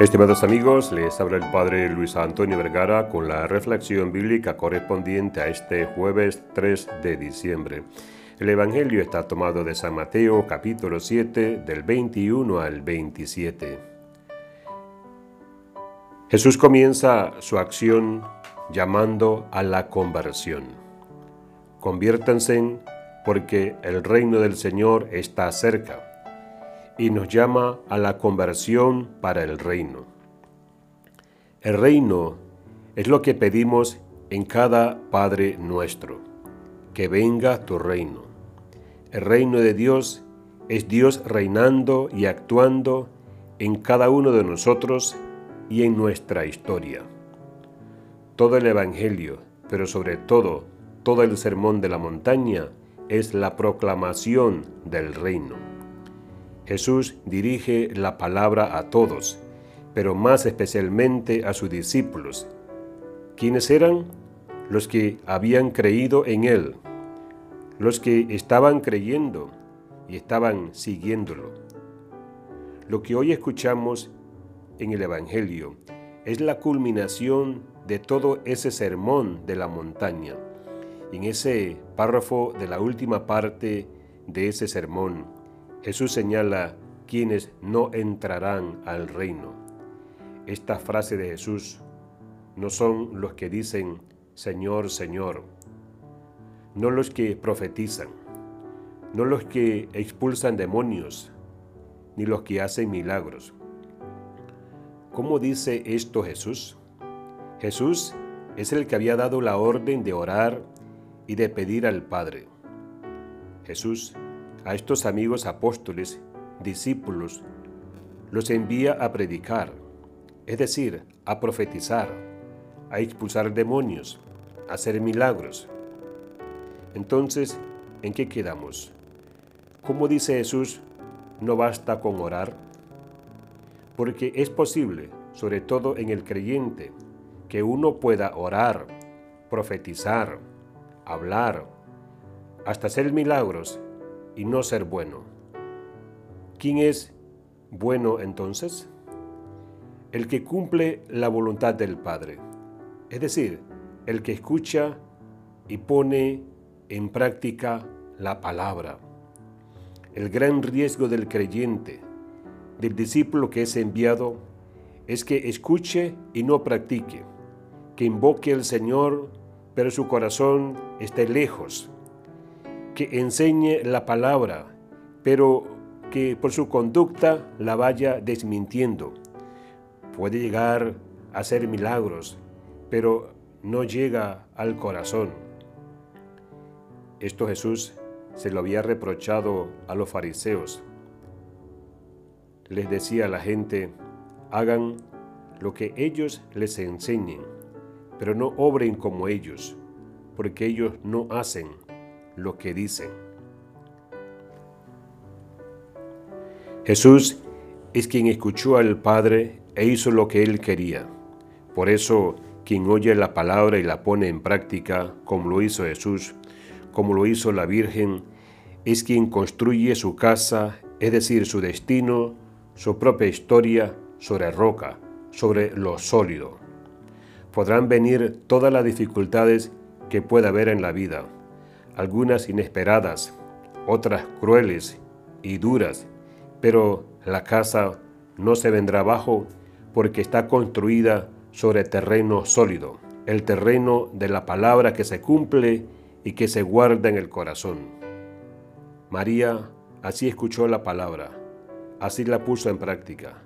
Estimados amigos, les habla el Padre Luis Antonio Vergara con la reflexión bíblica correspondiente a este jueves 3 de diciembre. El Evangelio está tomado de San Mateo capítulo 7 del 21 al 27. Jesús comienza su acción llamando a la conversión. Conviértanse porque el reino del Señor está cerca y nos llama a la conversión para el reino. El reino es lo que pedimos en cada Padre nuestro, que venga tu reino. El reino de Dios es Dios reinando y actuando en cada uno de nosotros y en nuestra historia. Todo el Evangelio, pero sobre todo todo el sermón de la montaña, es la proclamación del reino. Jesús dirige la palabra a todos, pero más especialmente a sus discípulos. ¿Quiénes eran? Los que habían creído en Él, los que estaban creyendo y estaban siguiéndolo. Lo que hoy escuchamos en el Evangelio es la culminación de todo ese sermón de la montaña. En ese párrafo de la última parte de ese sermón, Jesús señala quienes no entrarán al reino. Esta frase de Jesús no son los que dicen Señor, Señor, no los que profetizan, no los que expulsan demonios, ni los que hacen milagros. ¿Cómo dice esto Jesús? Jesús es el que había dado la orden de orar y de pedir al Padre. Jesús a estos amigos apóstoles, discípulos, los envía a predicar, es decir, a profetizar, a expulsar demonios, a hacer milagros. Entonces, ¿en qué quedamos? Como dice Jesús, no basta con orar, porque es posible, sobre todo en el creyente, que uno pueda orar, profetizar, hablar, hasta hacer milagros y no ser bueno. ¿Quién es bueno entonces? El que cumple la voluntad del Padre, es decir, el que escucha y pone en práctica la palabra. El gran riesgo del creyente, del discípulo que es enviado, es que escuche y no practique, que invoque al Señor, pero su corazón esté lejos, que enseñe la palabra, pero que por su conducta la vaya desmintiendo. Puede llegar a hacer milagros, pero no llega al corazón. Esto Jesús se lo había reprochado a los fariseos. Les decía a la gente, hagan lo que ellos les enseñen, pero no obren como ellos, porque ellos no hacen lo que dicen. Jesús es quien escuchó al Padre e hizo lo que él quería. Por eso, quien oye la palabra y la pone en práctica, como lo hizo Jesús, como lo hizo la Virgen, es quien construye su casa, es decir, su destino, su propia historia sobre roca, sobre lo sólido. Podrán venir todas las dificultades que pueda haber en la vida, algunas inesperadas, otras crueles y duras, pero la casa no se vendrá abajo porque está construida sobre terreno sólido, el terreno de la palabra que se cumple y que se guarda en el corazón. María así escuchó la palabra, así la puso en práctica,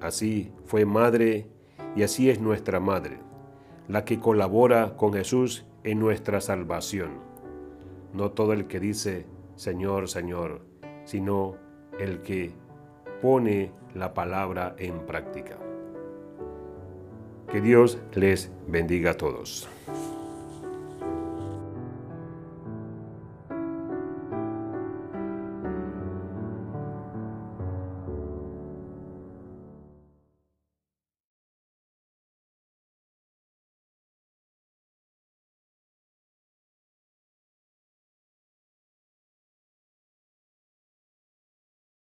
así fue madre y así es nuestra madre, la que colabora con Jesús en nuestra salvación no todo el que dice Señor, Señor, sino el que pone la palabra en práctica. Que Dios les bendiga a todos.